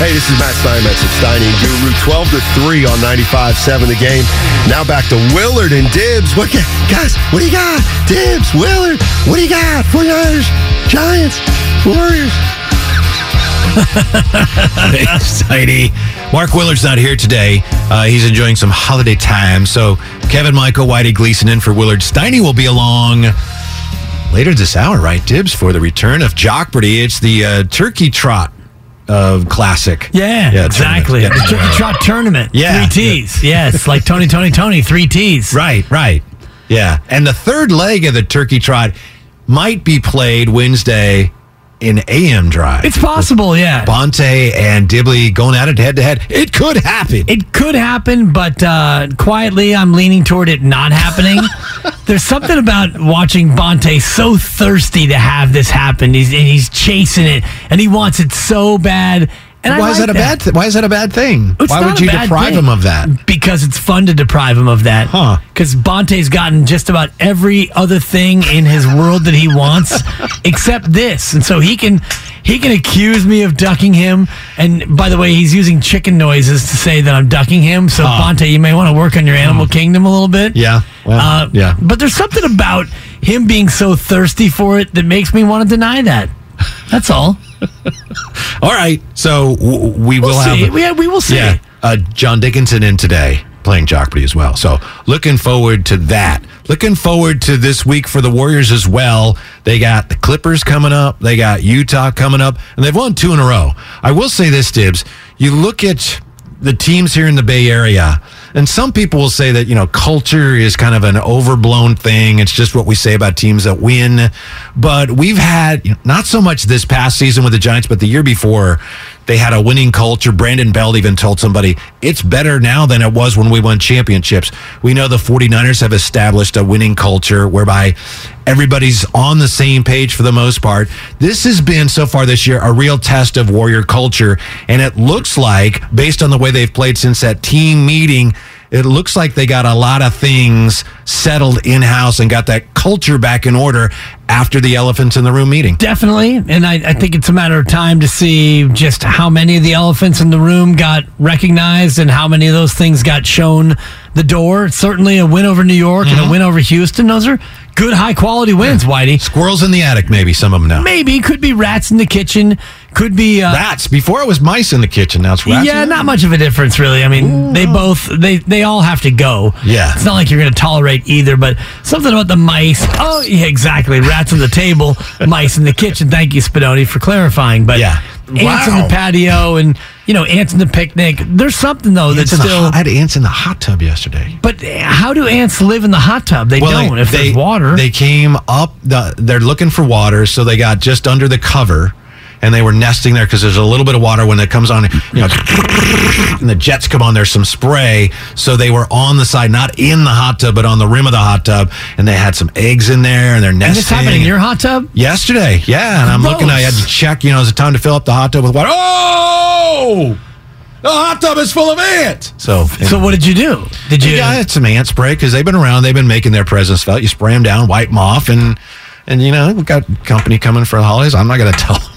Hey, this is Matt Steinmetz at Steiny and Guru. 12 to 3 on 95.7 the game. Now back to Willard and Dibs. What guys, what do you got? Dibs, Willard, what do you got? 49ers, Giants, Warriors. Steiny. Mark Willard's not here today. Uh, he's enjoying some holiday time. So Kevin Michael, Whitey Gleason in for Willard. Steiny will be along later this hour, right, Dibs, for the return of Jockberty. It's the uh, turkey trot of classic. Yeah, Yeah, exactly. The tournament. Yeah. Turkey Trot Tournament. Yeah. Three T's. Yes, like Tony, Tony, Tony, three T's. Right, right. Yeah. And the third leg of the turkey trot might be played Wednesday in AM Drive. It's possible, yeah. Bonta and Dibley going at it head to head. It could happen. It could happen, but uh, quietly, I'm leaning toward it not happening. There's something about watching Bonta so thirsty to have this happen. He's and he's chasing it, and he wants it so bad. And why is like that a bad? Th- why is that a bad thing? It's why would you deprive him of that? Because it's fun to deprive him of that. Huh. Because Bonta's gotten just about every other thing in his world that he wants, except this, and so he can he can accuse me of ducking him. And by the way, he's using chicken noises to say that I'm ducking him. So Bonta, you may want to work on your animal kingdom a little bit. Yeah. Well, Uh, yeah. But there's something about him being so thirsty for it that makes me want to deny that. That's all. All right. So w- we will We'll have. see. We, we will see. Yeah. Uh, John Dickinson in today playing Jockberty as well. So looking forward to that. Looking forward to this week for the Warriors as well. They got the Clippers coming up. They got Utah coming up, and they've won two in a row. I will say this, Dibs. You look at the teams here in the Bay Area, and some people will say that, you know, culture is kind of an overblown thing. It's just what we say about teams that win. But we've had, you know, not so much this past season with the Giants, but the year before, they had a winning culture. Brandon Belt even told somebody, it's better now than it was when we won championships. We know the 49ers have established a winning culture whereby everybody's on the same page for the most part. This has been so far this year a real test of Warrior culture. And it looks like, based on the way they've played since that team meeting, it looks like they got a lot of things settled in house and got that culture back in order after the elephants in the room meeting. Definitely. And I, I think it's a matter of time to see just how many of the elephants in the room got recognized and how many of those things got shown the door. Certainly a win over New York and a mm-hmm. win over Houston. Those are good, high quality wins, Whitey. Squirrels in the attic, maybe some of them now. Maybe could be rats in the kitchen. Could be uh, Rats. Before it was mice in the kitchen. Now it's rats. yeah, not much of a difference, really. I mean, they both they they all have to go. Yeah. it's not like you're going to tolerate either, but something about the mice. Oh, yeah, exactly. Rats on the table, mice in the kitchen. Thank you, Spadoni, for clarifying. But Yeah. ants in the patio and you know ants in the picnic. There's something though Ants that's in the still. I had ants in the hot tub yesterday. but how do ants live in the hot tub? They Well, don't. they- if they, there's water, They came up. The, they're looking for water, so they got just under the cover, and they were nesting there because there's a little bit of water when it comes on. You know, and the jets come on. There's some spray, so they were on the side, not in the hot tub, but on the rim of the hot tub, and they had some eggs in there, and they're nesting. and this happened in your hot tub. yesterday. Yeah, and I'm looking. I had to check. You know, is it time to fill up the hot tub with water? Oh, the hot tub is full of ants. So, So what did you do? Did you? yeah, it's some ant spray because they've been around. They've been making their presence felt. You spray them down, wipe them off, and and you know we've got company coming for the holidays. I'm not going to tell them.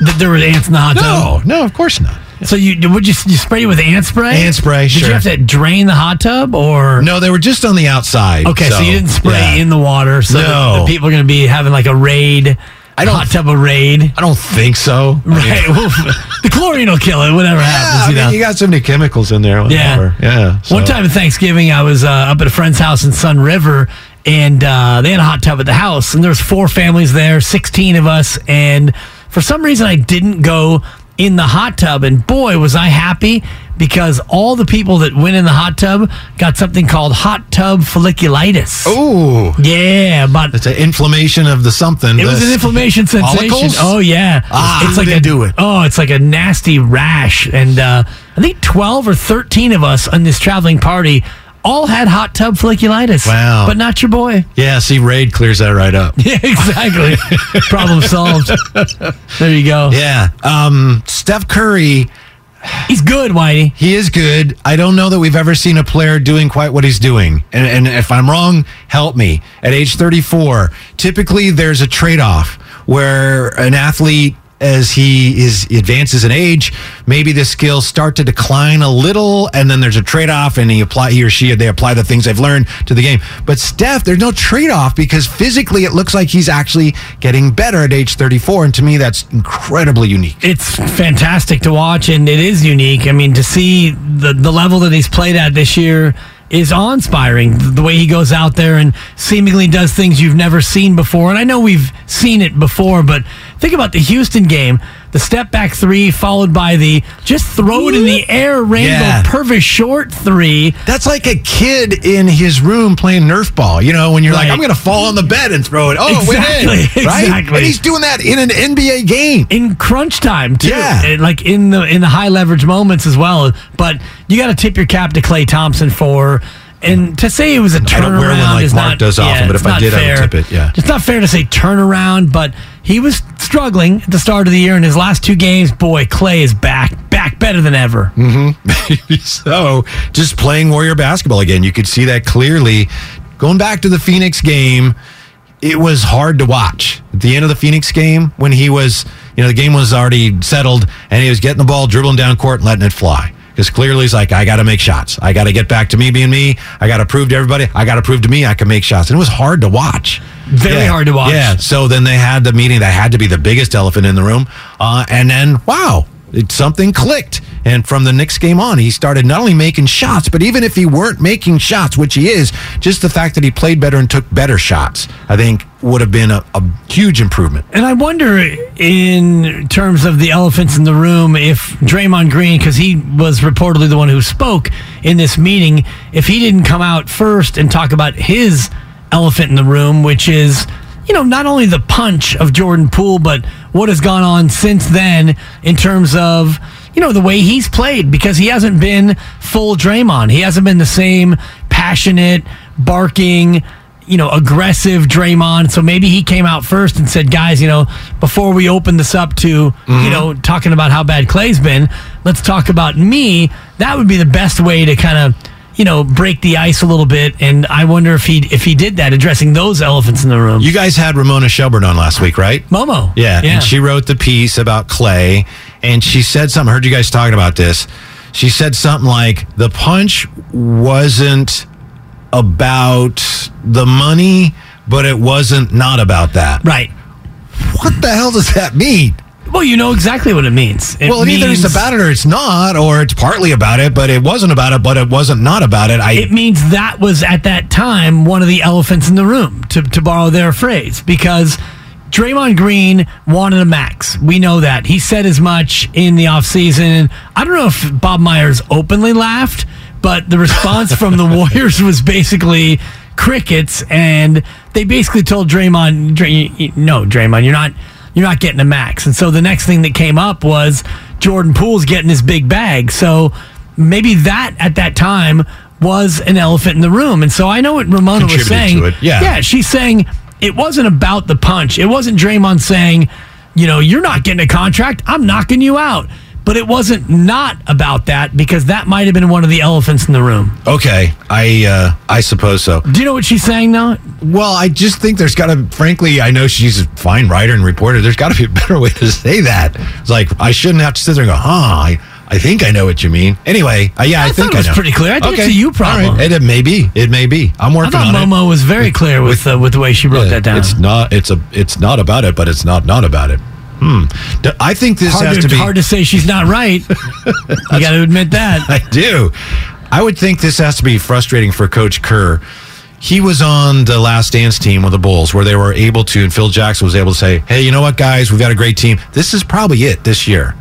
That there were ants in the hot tub? No, no, of course not. So you would you you spray it with ant spray? Ant spray, sure. Did sure. you have to drain the hot tub or? No, they were just on the outside. Okay, so, you didn't spray yeah. in the water, so No. the, people are going to be having like a raid I don't- hot tub a Raid. I don't think so. I mean, Right. well, the chlorine will kill it, whatever Yeah, happens, I you mean, know. you got so many chemicals in there. Whatever. Yeah. One so- time at Thanksgiving, I was uh, up at a friend's house in Sun River, and uh, they had a hot tub at the house, and there was four families there, sixteen of us, and for some reason, I didn't go in the hot tub, and boy, was I happy because all the people that went in the hot tub got something called hot tub folliculitis. Oh, Yeah, but it's an inflammation of the something. it was an inflammation sensation. follicles? Oh yeah, Ah, it's like they a do it. Oh, it's like a nasty rash, and uh, I think twelve or thirteen of us on this traveling party all had hot tub folliculitis. Wow. but not your boy. Yeah. See, Raid clears that right up. Yeah, exactly. Problem solved. There you go. Yeah. Um, Steph Curry, He's good, Whitey. he is good. I don't know that we've ever seen a player doing quite what he's doing. And, and if I'm wrong, help me. At age 34, typically there's a trade off where an athlete as he is advances in age, maybe the skills start to decline a little, and then there's a trade off, and he apply he or she they apply the things they've learned to the game. But Steph, there's no trade off because physically it looks like he's actually getting better at age 34, and to me that's incredibly unique. It's fantastic to watch, and it is unique. I mean, to see the the level that he's played at this year is awe-inspiring. The way he goes out there and seemingly does things you've never seen before. And I know we've seen it before, but think about the Houston game. The step back three followed by the just throw it in the air rainbow Yeah. perfect short three. That's like a kid in his room playing Nerf ball. You know, when you're like, I'm going to fall on the bed and throw it. Oh, Exactly, it in, right? exactly. And he's doing that in an NBA game. in crunch time too. Yeah. And, like in the in the high leverage moments as well. But you got to tip your cap to Klay Thompson for. And to say it was a turnaround I don't wear one like is Mark not, does often, yeah, but if I did, I would fair. tip it, yeah. it's not fair to say turnaround, but he was struggling at the start of the year in his last two games. Boy, Klay is back, back better than ever. Mm-hmm. so just playing Warrior basketball again. You could see that clearly. Going back to the Phoenix game, it was hard to watch. At the end of the Phoenix game, when he was, you know, the game was already settled and he was getting the ball, dribbling down court and letting it fly. Because clearly he's like, I got to make shots. I got to get back to me being me. I got to prove to everybody. I got to prove to me I can make shots. And it was hard to watch. Very hard to watch. Yeah. So then they had the meeting that had to be the biggest elephant in the room. Uh, and then, wow, it, something clicked. And from the Knicks game on, he started not only making shots, but even if he weren't making shots, which he is, just the fact that he played better and took better shots, I think would have been a, a huge improvement. And I wonder, in terms of the elephants in the room, if Draymond Green, because he was reportedly the one who spoke in this meeting, if he didn't come out first and talk about his elephant in the room, which is, you know, not only the punch of Jordan Poole, but what has gone on since then in terms of, you know, the way he's played, because he hasn't been full Draymond. He hasn't been the same passionate, barking, you know, aggressive Draymond. So maybe he came out first and said, guys, you know, before we open this up to, you mm-hmm. know, talking about how bad Klay's been, let's talk about me. That would be the best way to kind of, you know, break the ice a little bit. And I wonder if he if he did that, addressing those elephants in the room. You guys had Ramona Shelburne on last week, right? Momo. Yeah, Yeah. and she wrote the piece about Klay, and she said something. I heard you guys talking about this. She said something like the punch wasn't about the money, but it wasn't not about that. right. What the hell does that mean? Well, you know exactly what it means. It well, either it's about it or it's not, or it's partly about it, but it wasn't about it, but it wasn't not about it. I it means that was at that time one of the elephants in the room, to, to borrow their phrase, because Draymond Green wanted a max. We know that. He said as much in the offseason. I don't know if Bob Myers openly laughed, but the response from the Warriors was basically crickets, and they basically told Draymond, Dray, no, Draymond, you're not. You're not getting a max. And so the next thing that came up was Jordan Poole's getting his big bag. So maybe that at that time was an elephant in the room. And so I know what Ramona was saying. yeah. Yeah, she's saying it wasn't about the punch. It wasn't Draymond saying, you know, you're not getting a contract. I'm knocking you out. But it wasn't not about that because that might have been one of the elephants in the room. okay, I uh, I suppose so. Do you know what she's saying though? Well, I just think there's got to, frankly, I know she's a fine writer and reporter. There's got to be a better way to say that. It's like, I shouldn't have to sit there and go, huh, I, I think I know what you mean. Anyway, uh, yeah, I, I think it was I know. pretty clear. I think it's a you problem. Right. It, it may be. It may be. I'm I working thought on it. Momo was very clear with uh, with the way she wrote Yeah, that down. It's not. It's a. It's not about it, but it's not not about it. Hmm. I think this hard, has to, to be. hard to say she's not right. you got to admit that. I do. I would think this has to be frustrating for Coach Kerr. He was on the last dance team with the Bulls where they were able to, and Phil Jackson was able to say, hey, you know what, guys? We've got a great team. This is probably it this year.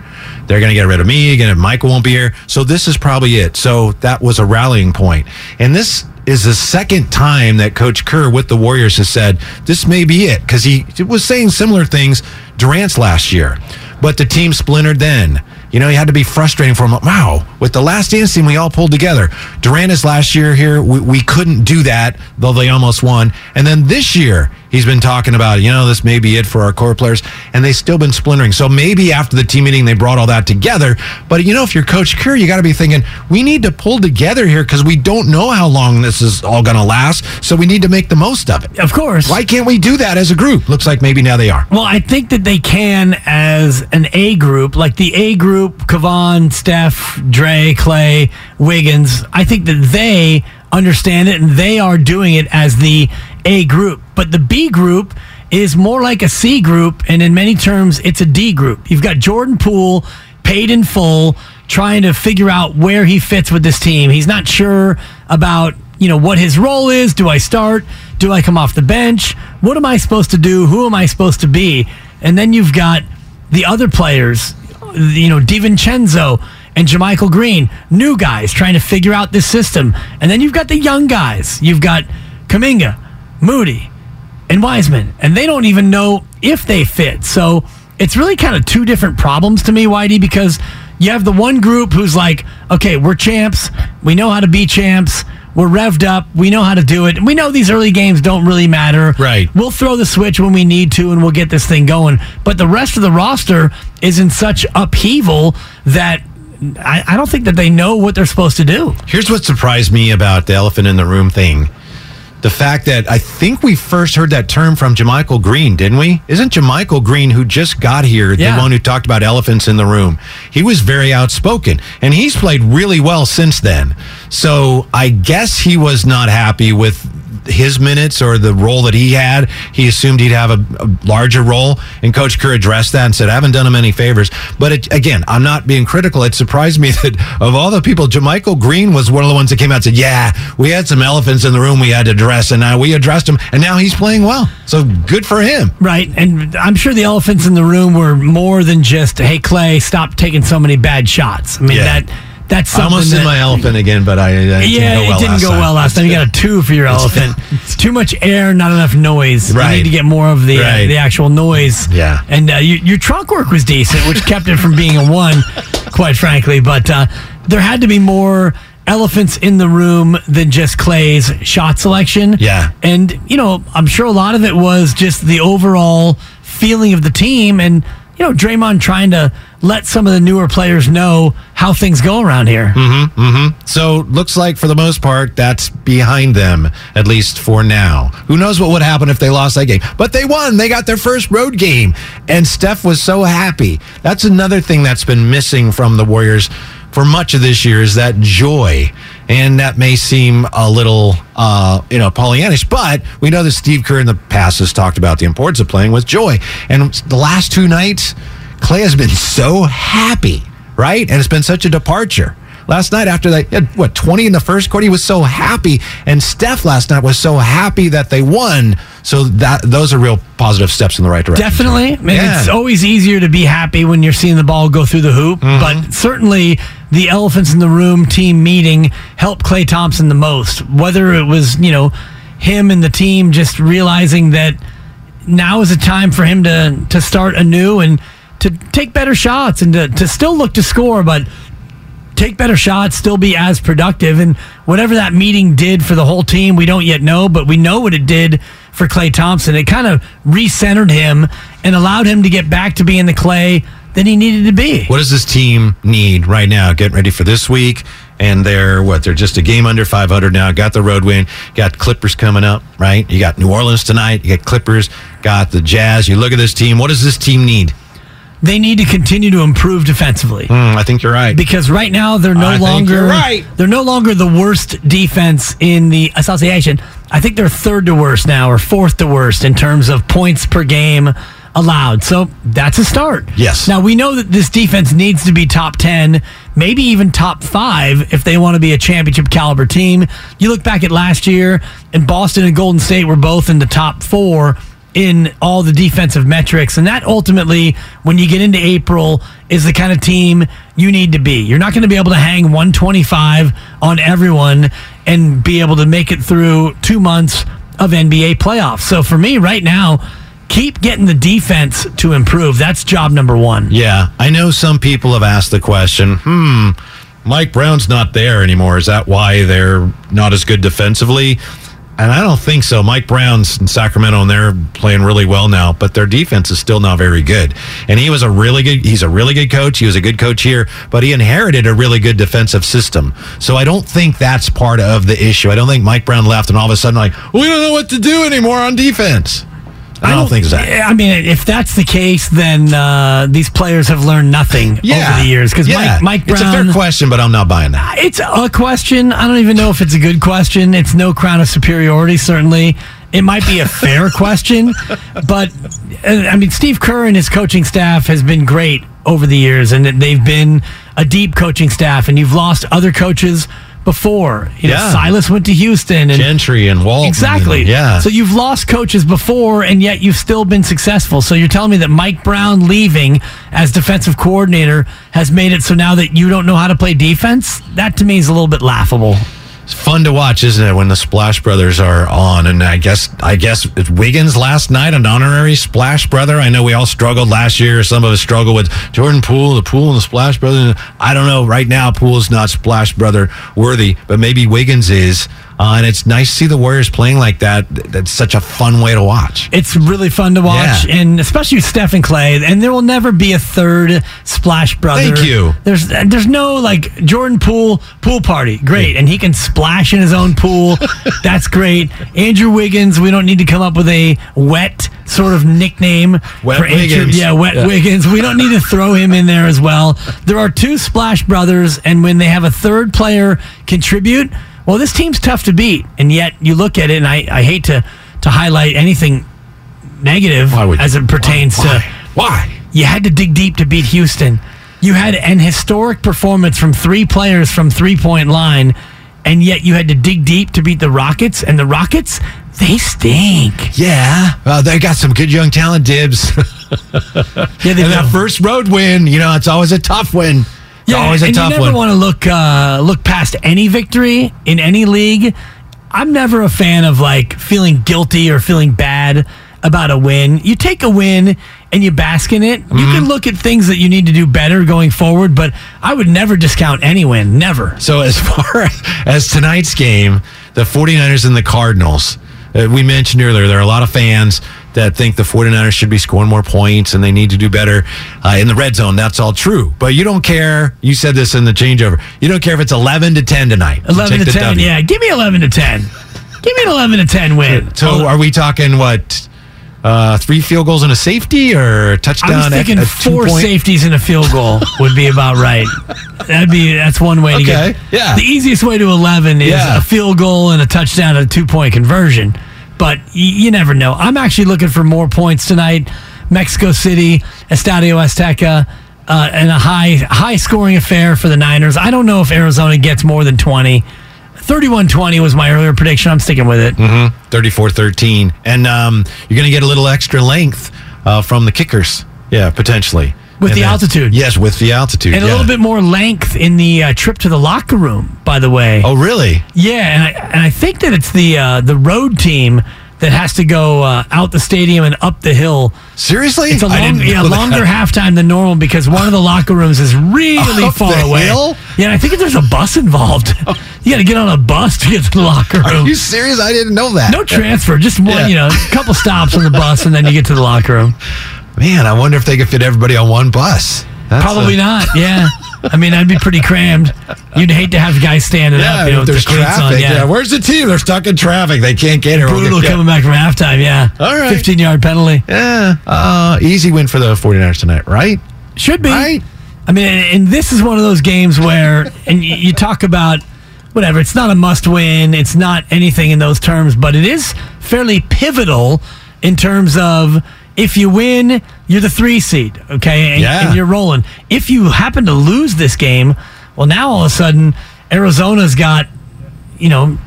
They're going to get rid of me again. Michael won't be here. So this is probably it. So that was a rallying point. And this is the second time that Coach Kerr with the Warriors has said, this may be it. Because he was saying similar things Durant's last year. But the team splintered then. You know, he had to be frustrating for him. Wow, with the last dance team, we all pulled together. Durant is last year here. We, we couldn't do that, though they almost won. And then this year, he's been talking about, you know, this may be it for our core players, and they've still been splintering. So maybe after the team meeting, they brought all that together. But, you know, if you're Coach Kerr, you got to be thinking, we need to pull together here because we don't know how long this is all going to last. So we need to make the most of it. Of course. Why can't we do that as a group? Looks like maybe now they are. Well, I think that they can as an A group, like the A group, Kevon, Steph, Dre, Klay, Wiggins. I think that they understand it and they are doing it as the A group. But the B group is more like a C group, and in many terms, it's a D group. You've got Jordan Poole paid in full, trying to figure out where he fits with this team. He's not sure about you know what his role is. Do I start? Do I come off the bench? What am I supposed to do? Who am I supposed to be? And then you've got the other players, you know, DiVincenzo and JaMychal Green, new guys trying to figure out this system. And then you've got the young guys. You've got Kuminga, Moody, and Wiseman, and they don't even know if they fit. So it's really kind of two different problems to me, Whitey, because you have the one group who's like, okay, we're champs. We know how to be champs. We're revved up. We know how to do it. We know these early games don't really matter. Right. We'll throw the switch when we need to and we'll get this thing going. But the rest of the roster is in such upheaval that I, I don't think that they know what they're supposed to do. Here's what surprised me about the elephant in the room thing. The fact that I think we first heard that term from JaMychal Green, didn't we? Isn't JaMychal Green, who just got here, Yeah. the one who talked about elephants in the room? He was very outspoken, and he's played really well since then. So I guess he was not happy with his minutes or the role that he had. He assumed he'd have a, a larger role, and Coach Kerr addressed that and said, "I haven't done him any favors." But it, again, I'm not being critical. It surprised me that of all the people, JaMychal Green was one of the ones that came out and said, "Yeah, we had some elephants in the room we had to address, and now we addressed them, and now he's playing well. So good for him." Right. And I'm sure the elephants in the room were more than just, hey, Klay, stop taking so many bad shots. I mean, Yeah. that that's I something. almost that, did my elephant again, but I, I yeah, didn't go well it didn't last go time. well last time. You got a two for your elephant. Too much air, not enough noise. Right. You need to get more of the uh, the actual noise. Yeah. And uh, your, your trunk work was decent, which kept it from being a one, quite frankly. But uh, there had to be more elephants in the room than just Klay's shot selection. Yeah. And you know, I'm sure a lot of it was just the overall feeling of the team and. You know, Draymond trying to let some of the newer players know how things go around here. So looks like for the most part that's behind them, at least for now. Who knows what would happen if they lost that game? But they won. They got their first road game, and Steph was so happy. That's another thing that's been missing from the Warriors for much of this year is that joy. And that may seem a little, uh, you know, Pollyannish, but we know that Steve Kerr in the past has talked about the importance of playing with joy. And the last two nights, Klay has been so happy, right? And it's been such a departure. Last night, after they had what twenty in the first quarter, he was so happy, and Steph last night was so happy that they won. So that those are real positive steps in the right direction. Definitely. I mean, Yeah. It's always easier to be happy when you're seeing the ball go through the hoop, Mm-hmm. but certainly the elephants in the room team meeting helped Klay Thompson the most. Whether it was, you know, him and the team just realizing that now is a time for him to to start anew and to take better shots and to, to still look to score, but take better shots, still be as productive. And whatever that meeting did for the whole team, we don't yet know, but we know what it did for Klay Thompson. It kind of recentered him and allowed him to get back to being the Klay that he needed to be. What does this team need right now? Getting ready for this week, and they're what? They're just a game under 500 now. Got the road win. Got Clippers coming up, right? You got New Orleans tonight. You got Clippers. Got the Jazz. You look at this team. What does this team need? They need to continue to improve defensively. Mm, I think you're right. Because right now they're no I longer right. they're no longer the worst defense in the association. I think they're third to worst now or fourth to worst in terms of points per game allowed. So that's a start. Yes. Now we know that this defense needs to be top 10, maybe even top 5 if they want to be a championship caliber team. You look back at last year and Boston and Golden State were both in the top 4 in all the defensive metrics and that ultimately when you get into April is the kind of team you need to be. You're not going to be able to hang 125 on everyone and be able to make it through 2 months of NBA playoffs. So for me right now, keep getting the defense to improve. That's job number one. Yeah, I know some people have asked the question, hmm, Mike Brown's not there anymore. Is that why they're not as good defensively? And I don't think so. Mike Brown's in Sacramento and they're playing really well now, but their defense is still not very good. And he was a really good he's a really good coach. He was a good coach here, but he inherited a really good defensive system. So I don't think that's part of the issue. I don't think Mike Brown left and all of a sudden like, we don't know what to do anymore on defense. I don't, think so. I mean, if that's the case, then uh, these players have learned nothing over the years. Because yeah. Mike, Mike Brown, it's a fair question, but I'm not buying that. It's a question. I don't even know if it's a good question. It's no crown of superiority, certainly. It might be a fair question, but uh, I mean, Steve Kerr and his coaching staff has been great over the years, and they've been a deep coaching staff. And you've lost other coaches before. You know, Yeah. Silas went to Houston, and Gentry and Walton. Exactly. and- yeah. So you've lost coaches before, and yet you've still been successful. So you're telling me that Mike Brown leaving as defensive coordinator has made it so now that you don't know how to play defense? That to me is a little bit laughable. It's fun to watch, isn't it, when the Splash Brothers are on? And I guess I guess it's Wiggins last night, an honorary Splash Brother. I know we all struggled last year. Some of us struggled with Jordan Poole, the Poole, and the Splash Brothers. I don't know. Right now, Poole's not Splash Brother worthy, but maybe Wiggins is. Uh, and it's nice to see the Warriors playing like that. That's such a fun way to watch. It's really fun to watch, Yeah. and especially with Steph and Clay. And there will never be a third Splash Brother. Thank you. There's there's no like Jordan Poole pool party. Great, and he can splash in his own pool. That's great. Andrew Wiggins. We don't need to come up with a wet sort of nickname Wet for Andrew- Yeah, wet Yeah. Wiggins. We don't need to throw him in there as well. There are two Splash Brothers, and when they have a third player contribute, well, this team's tough to beat. And yet you look at it, and I, I hate to to highlight anything negative Why as it pertains Why? to Why? you had to dig deep to beat Houston. You had an historic performance from three players from three point line, and yet you had to dig deep to beat the Rockets. And the Rockets, they stink. Yeah. They got some good young talent dibs. Yeah, they and that first road win, you know, it's always a tough win. It's always a and tough you never one. want to look uh, look past any victory in any league. I'm never a fan of like feeling guilty or feeling bad about a win. You take a win and you bask in it. You Mm-hmm. can look at things that you need to do better going forward, but I would never discount any win. Never. So as far as tonight's game, the 49ers and the Cardinals, uh, we mentioned earlier, there are a lot of fans that think the 49ers should be scoring more points and they need to do better uh, in the red zone. That's all true. But you don't care. You said this in the changeover. You don't care if it's 11 to 10 tonight. 11 take to 10. W. Yeah, give me 11 to 10. Give me an 11 to 10 win. So are we talking what? Uh, three field goals and a safety or a touchdown? I was thinking a four two-point- safeties and a field goal would be about right. That'd be that's one way to Okay, get. yeah. The easiest way to eleven is Yeah. a field goal and a touchdown and a two point conversion. But y- you never know. I'm actually looking for more points tonight. Mexico City, Estadio Azteca, uh, and a high high scoring affair for the Niners. I don't know if Arizona gets more than twenty. 31-20 was my earlier prediction. I'm sticking with it. 34-13 and um, you're going to get a little extra length uh, from the kickers yeah potentially With And the then- altitude. yes with the altitude And a little bit more length in the uh, trip to the locker room, by the way. oh really Yeah, and I, and I think that it's the uh, the road team that has to go uh, out the stadium and up the hill. seriously It's a long, yeah, longer halftime than normal because one of the locker rooms is really Up far away. hill? Yeah, I think if there's a bus involved. you got to get on a bus to get to the locker room. are you serious i didn't know that No transfer, just one, Yeah. you know, a couple stops on the bus, and then you get to the locker room. man i wonder if they could fit everybody on one bus That's Probably a- not. Yeah, I mean, I'd be pretty crammed. You'd hate to have guys standing yeah, up. You know, with there's cleats traffic. on, yeah. where's the team? They're stuck in traffic. They can't get here. brutal yeah. coming back from halftime. Yeah, All right. 15 yard penalty. Yeah, uh, easy win for the 49ers tonight, right? Should be. Right. I mean, and, this is one of those games where, and you, you talk about whatever. It's not a must-win. It's not anything in those terms, but it is fairly pivotal in terms of if you win, you're the three seed, okay, and, Yeah. and you're rolling. If you happen to lose this game, well, now all of a sudden Arizona's got you know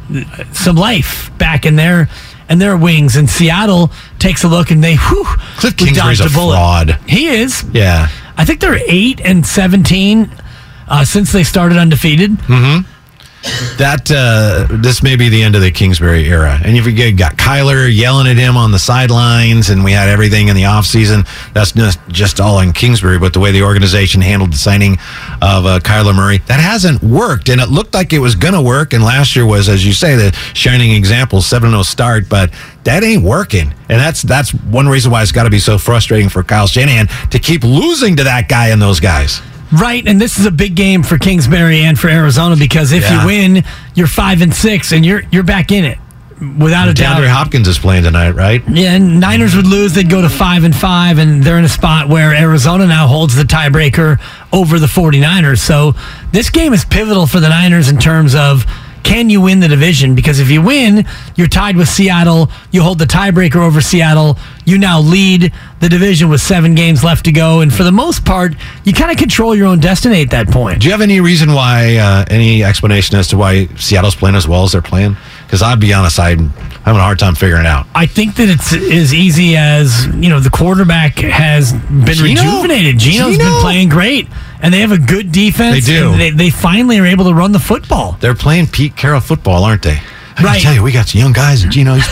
some life back in their and their wings, and Seattle takes a look and they whew, Kliff Kingsbury's a bullet. fraud. He is. Yeah. I think they're eight and seventeen uh, since they started undefeated. That uh, this may be the end of the Kingsbury era, and you've got- got Kyler yelling at him on the sidelines, and we had everything in the offseason. That's just just all in Kingsbury, but the way the organization handled the signing of uh, Kyler Murray, that hasn't worked, and it looked like it was going to work. And last year was, as you say, the shining example, seven zero start, but that ain't working, and that's that's one reason why it's got to be so frustrating for Kyle Shanahan to keep losing to that guy and those guys. Right, and this is a big game for Kingsbury and for Arizona because if Yeah. you win, you're five and six, and you're you're back in it without a doubt. DeAndre Hopkins is playing tonight, right? Yeah, and Niners would lose, they'd go to five and five, and they're in a spot where Arizona now holds the tiebreaker over the 49ers. So this game is pivotal for the Niners in terms of can you win the division? Because if you win, you're tied with Seattle. You hold the tiebreaker over Seattle. You now lead the division with seven games left to go. And for the most part, you kind of control your own destiny at that point. Do you have any reason why, uh, any explanation as to why Seattle's playing as well as they're playing? Because I'll be honest, I'm having a hard time figuring it out. I think that it's as easy as you know the quarterback has been Geno? rejuvenated. Geno's Geno? been playing great, and they have a good defense. They do. and They, they finally are able to run the football. They're playing Pete Carroll football, aren't they? I Right. tell you, we got some young guys, and Geno.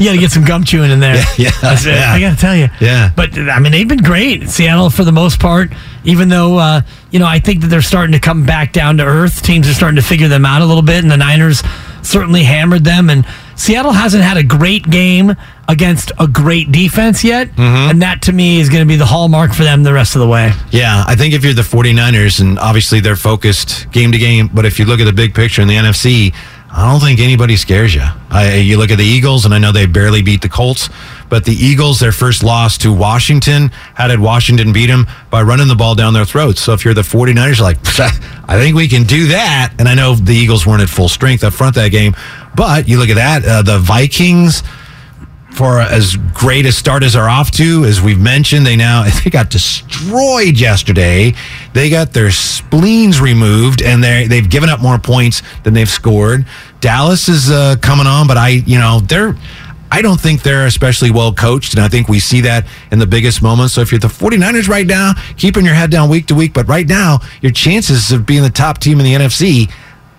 You got to get some gum chewing in there. Yeah, yeah, yeah. I got to tell you. Yeah. But I mean, they've been great. Seattle, for the most part, even though uh, you know, I think that they're starting to come back down to earth. Teams are starting to figure them out a little bit, and the Niners certainly hammered them. And Seattle hasn't had a great game against a great defense yet, Mm-hmm. and that to me is going to be the hallmark for them the rest of the way. yeah, I think if you're the 49ers, and obviously they're focused game to game, but if you look at the big picture in the NFC, I don't think anybody scares you. I, you look at the Eagles, and I know they barely beat the Colts, but the Eagles, their first loss to Washington, how did Washington beat them? By running the ball down their throats. So if you're the 49ers, you're like, I think we can do that. And I know the Eagles weren't at full strength up front that game, but you look at that, uh, the Vikings, for as great a start as they're off to, as we've mentioned, they now they got destroyed yesterday. They got their spleens removed, and they they've given up more points than they've scored. Dallas is uh, coming on, but I you know they're. I don't think they're especially well coached, and I think we see that in the biggest moments. So if you're the 49ers right now, keeping your head down week to week, but right now, your chances of being the top team in the NFC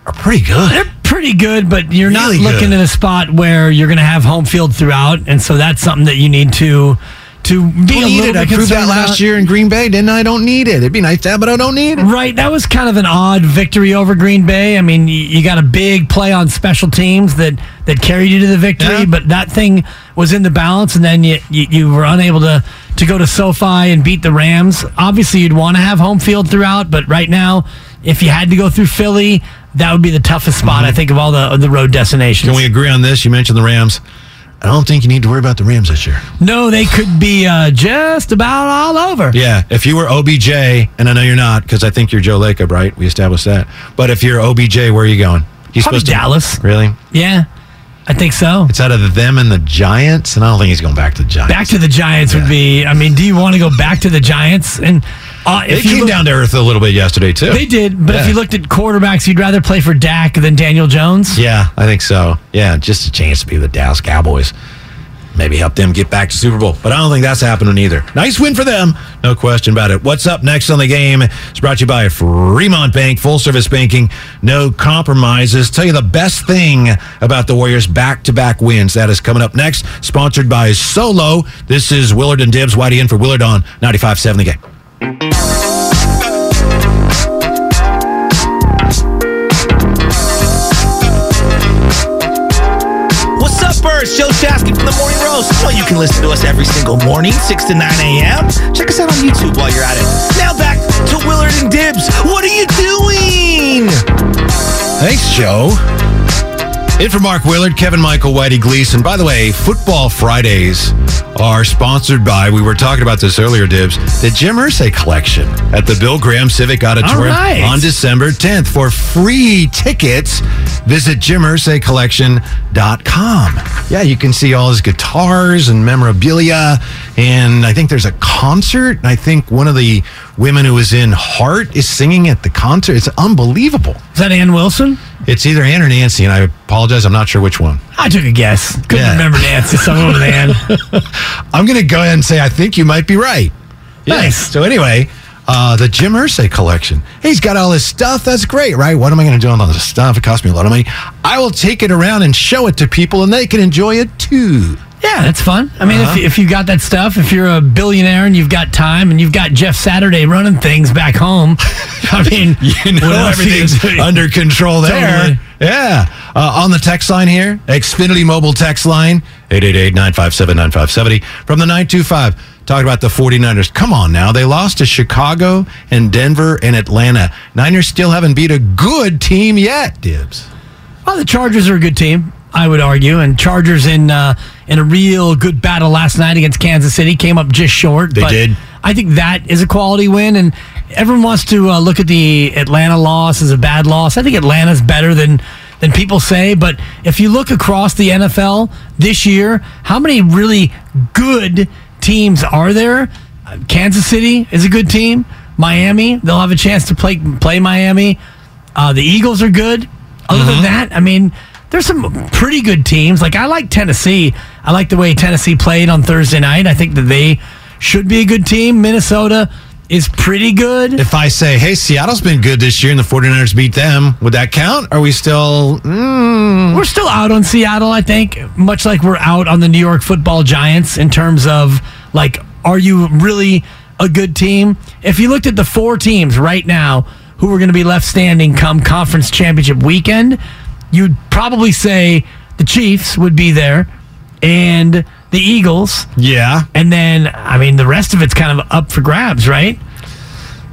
are pretty good. They're pretty good, but you're Really not looking good. at a spot where you're going to have home field throughout, and so that's something that you need to to be Don't a need it. I proved that last year in Green Bay, didn't I? I don't need it. It'd be nice to have, but I don't need it. Right, that was kind of an odd victory over Green Bay. I mean, you, you got a big play on special teams that that carried you to the victory, Yeah. but that thing was in the balance, and then you, you you were unable to to go to SoFi and beat the Rams. Obviously, you'd want to have home field throughout, but right now, if you had to go through Philly, that would be the toughest spot I think of all the the road destinations. Can we agree on this? You mentioned the Rams. I don't think you need to worry about the Rams this year. No, they could be uh, just about all over. Yeah, if you were OBJ, and I know you're not because I think you're Joe Lacob, right? We established that. But if you're OBJ, where are you going? He's Probably Dallas. Really? Yeah, I think so. It's out of them and the Giants, and I don't think he's going back to the Giants. Back to the Giants would be. I mean, do you want to go back to the Giants? And uh, They came look- down to earth a little bit yesterday too. they did. But Yeah. if you looked at quarterbacks, you'd rather play for Dak than Daniel Jones. Yeah, I think so. Yeah, just a chance to be the Dallas Cowboys. Maybe help them get back to Super Bowl. But I don't think that's happening either. Nice win for them. No question about it. What's up next on the game? It's brought to you by Fremont Bank, full service banking, no compromises. Tell you the best thing about the Warriors back to back wins. That is coming up next. Sponsored by Solo. This is Willard and Dibs. Whitey in for Willard on 95.7 the game. What's up, Birds? Joe Chasky from the Morning Roast. Know you can listen to us every single morning, 6 to 9 a.m. Check us out on YouTube while you're at it. Now back to Willard and Dibs. What are you doing? Thanks, Joe. In for Mark Willard, Kevin Michael, Whitey Gleason. By the way, Football Fridays are sponsored by, we were talking about this earlier, Dibs, the Jim Irsay collection at the Bill Graham Civic Auditorium right. on December 10th. For free tickets, visit jimirsaycollection.com. Yeah, you can see all his guitars and memorabilia. And I think there's a concert. I think one of the women who was in Heart is singing at the concert. It's unbelievable. Is that Ann Wilson? It's either Ann or Nancy, and I apologize. I'm not sure which one. I took a guess. Couldn't Yeah. remember Nancy. Someone with Ann. I'm going to go ahead and say I think you might be right. Nice. So anyway, uh, the Jim Irsay collection. He's got all his stuff. That's great, right? What am I going to do with all this stuff? It costs me a lot of money. I will take it around and show it to people, and they can enjoy it too. Yeah, that's fun. I mean, Uh-huh. if, if you got that stuff, if you're a billionaire and you've got time and you've got Jeff Saturday running things back home, I mean, You know what else you everything's under control there. Totally. Yeah. Uh, on the text line here, Xfinity Mobile text line, 888-957-9570. From the 925, talking about the 49ers. Come on now. They lost to Chicago and Denver and Atlanta. Niners still haven't beat a good team yet, Dibs. Well, the Chargers are a good team, I would argue, and Chargers in uh, in a real good battle last night against Kansas City came up just short. They but did. I think that is a quality win, and everyone wants to uh, look at the Atlanta loss as a bad loss. I think Atlanta's better than than people say, but if you look across the NFL this year, how many really good teams are there? Kansas City is a good team. Miami, they'll have a chance to play play Miami. Uh, the Eagles are good. Other Mm-hmm. than that, I mean, there's some pretty good teams. Like I like Tennessee. I like the way Tennessee played on Thursday night. I think that they should be a good team. Minnesota is pretty good. If I say, hey, Seattle's been good this year and the 49ers beat them, would that count? Are we still. Mm, We're still out on Seattle, I think, much like we're out on the New York football giants in terms of like, are you really a good team? If you looked at the four teams right now who are going to be left standing come conference championship weekend, you'd probably say the Chiefs would be there and the Eagles. yeah. And then, I mean, the rest of it's kind of up for grabs, right?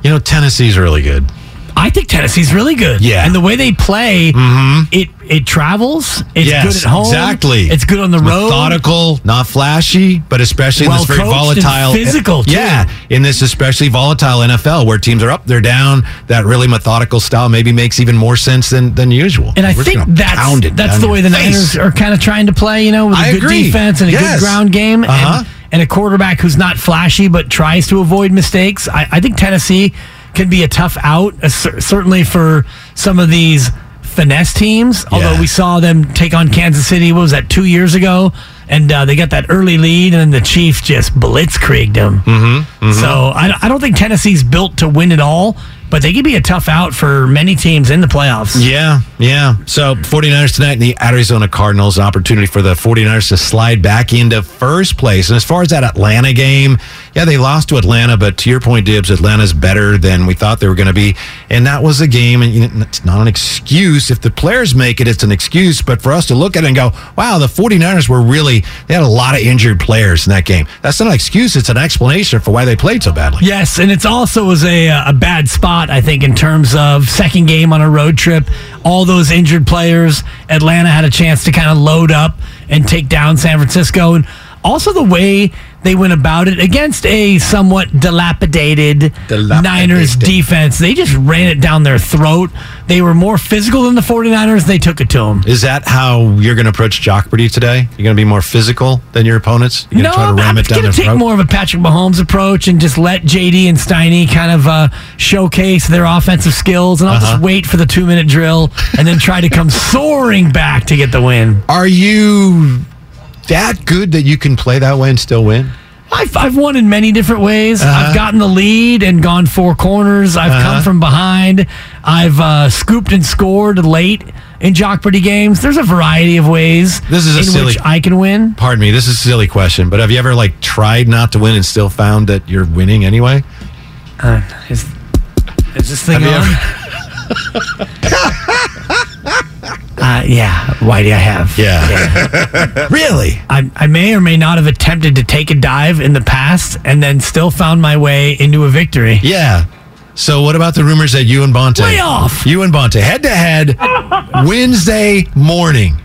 You know, Tennessee's really good. I think Tennessee's really good. Yeah. And the way they play, it it travels. It's Yes, good at home. exactly. It's good on the road. Methodical, not flashy, but especially in this very volatile, physical, too. Yeah, in this especially volatile NFL where teams are up, they're down. That really methodical style maybe makes even more sense than than usual. And I think that's that's the way the face. Niners are kind of trying to play, you know, with a I good agree. defense and a Yes. good ground game Uh-huh. and, and a quarterback who's not flashy but tries to avoid mistakes. I, I think Tennessee can be a tough out, uh, cer- certainly for some of these finesse teams. Although Yeah. we saw them take on Kansas City, what was that, two years ago? And uh, they got that early lead, and the Chiefs just blitzkrieged them. Mm-hmm, So I, I don't think Tennessee's built to win it all, but they could be a tough out for many teams in the playoffs. Yeah, yeah. So 49ers tonight and the Arizona Cardinals, an opportunity for the 49ers to slide back into first place. And as far as that Atlanta game, yeah, they lost to Atlanta, but to your point, Dibs, Atlanta's better than we thought they were going to be. And that was a game, and it's not an excuse. If the players make it, it's an excuse. But for us to look at it and go, wow, the 49ers were really, they had a lot of injured players in that game. That's not an excuse. It's an explanation for why they played so badly. Yes, and it's also was a uh, a bad spot I think in terms of second game on a road trip. All those injured players, Atlanta had a chance to kind of load up and take down San Francisco, and also the way they went about it against a somewhat dilapidated, Dilapidated. Niners defense. They just ran it down their throat. They were more physical than the 49ers. They took it to them. Is that how you're going to approach Jockberty today? You're going to be more physical than your opponents? You're going to try to I'm- ram I'm it down gonna their take throat? more of a Patrick Mahomes approach and just let JD and Steiny kind of uh, showcase their offensive skills, and I'll Uh-huh. just wait for the two minute drill and then try to come soaring back to get the win. Are you that good that you can play that way and still win? I've, I've won in many different ways. Uh-huh. I've gotten the lead and gone four corners. I've Uh-huh. come from behind. I've uh, scooped and scored late in Jockberty games. There's a variety of ways This is a in silly- which I can win. Pardon me, this is a silly question, but have you ever like tried not to win and still found that you're winning anyway? Uh, is, is this thing Have on? you uh, yeah, Whitey, I have. Yeah. really? I, I may or may not have attempted to take a dive in the past and then still found my way into a victory. Yeah. So what about the rumors that you and Bonta Way off. You and Bonta head to head Wednesday morning.